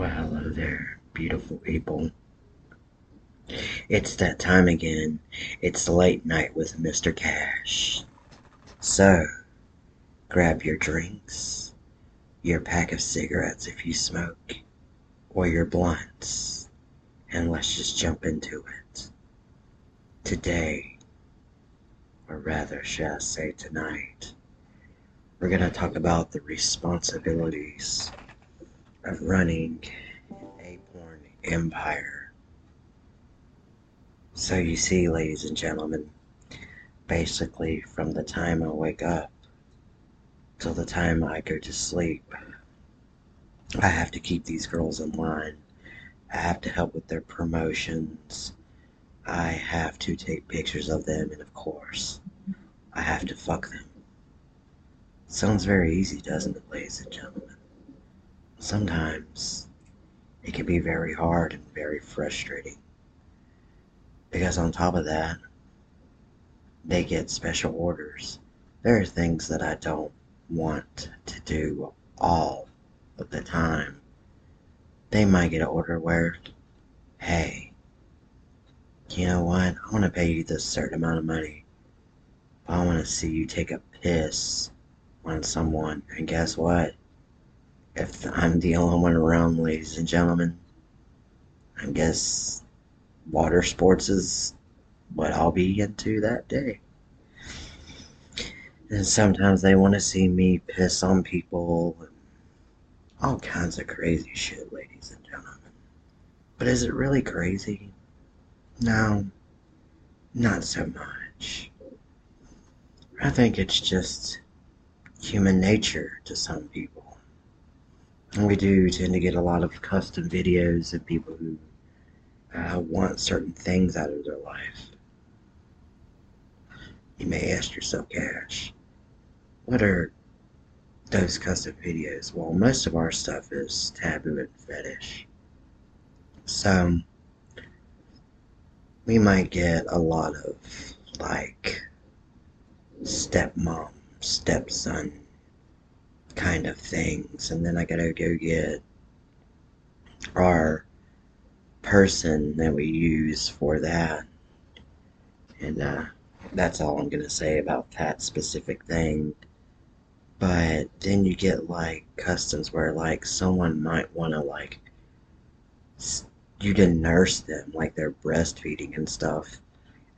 Well, hello there, beautiful people. It's that time again. It's late night with Mr. Cash. So, grab your drinks, your pack of cigarettes if you smoke, or your blunts, and let's just jump into it. Today, or rather, shall I say tonight, we're going to talk about the responsibilities of running a porn empire. So, you see, ladies and gentlemen, basically from the time I wake up till the time I go to sleep, I have to keep these girls in line. I have to help with their promotions. I have to take pictures of them, and of course, I have to fuck them. Sounds very easy, doesn't it, ladies and gentlemen? Sometimes it can be very hard and very frustrating. Because on top of that, they get special orders. There are things that I don't want to do all of the time. They might get an order where, hey, you know what? I want to pay you this certain amount of money. But I want to see you take a piss on someone. And guess what? If I'm the only one around, ladies and gentlemen, I guess water sports is what I'll be into that day. And sometimes they want to see me piss on people all kinds of crazy shit, ladies and gentlemen. But is it really crazy? No, not so much. I think it's just human nature to some people. We do tend to get a lot of custom videos of people who uh, want certain things out of their life. You may ask yourself, Cash, what are those custom videos? Well, most of our stuff is taboo and fetish. So, we might get a lot of like stepmom stepson kind of things. And then I gotta go get our person that we use for that. And uh, that's all I'm gonna say about that specific thing. But then you get like customs where like someone might want to like you to nurse them like they're breastfeeding and stuff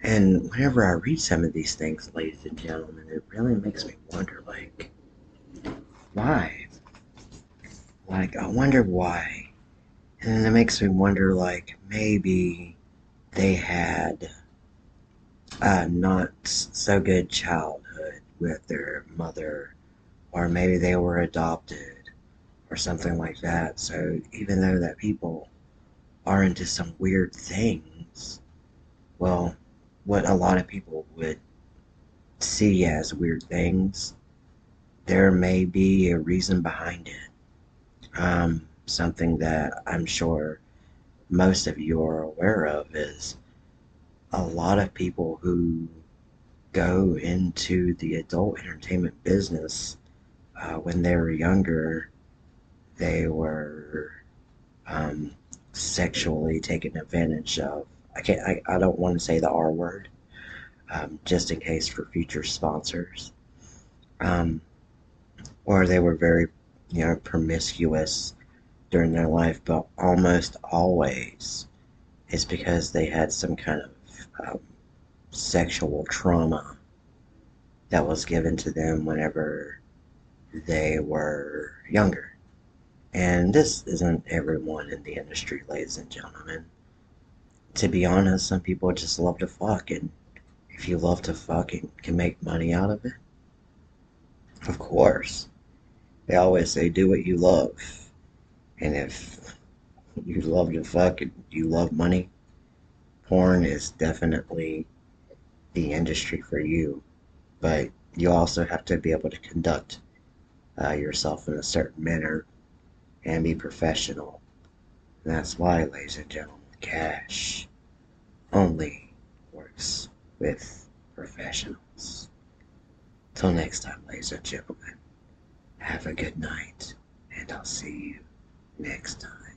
and whenever I read some of these things, ladies and gentlemen, it really makes me wonder, like, why? Like, I wonder why. And then it makes me wonder, like, maybe they had a not so good childhood with their mother, or maybe they were adopted, or something like that. So even though that people are into some weird things, well, what a lot of people would see as weird things, there may be a reason behind it. Um, something that I'm sure most of you are aware of is a lot of people who go into the adult entertainment business uh, when they were younger, they were um, sexually taken advantage of I can't. I, I don't want to say the R word, um, just in case for future sponsors. Um, or they were very, you know, promiscuous during their life, but almost always is because they had some kind of um, sexual trauma that was given to them whenever they were younger. And this isn't everyone in the industry, ladies and gentlemen to be honest, some people just love to fuck, and if you love to fuck and can make money out of it, of course. They always say do what you love. And if you love to fuck and you love money, porn is definitely the industry for you. But you also have to be able to conduct uh, yourself in a certain manner and be professional. And that's why, ladies and gentlemen cash only works with professionals. Till next time, ladies and gentlemen, have a good night, and I'll see you next time.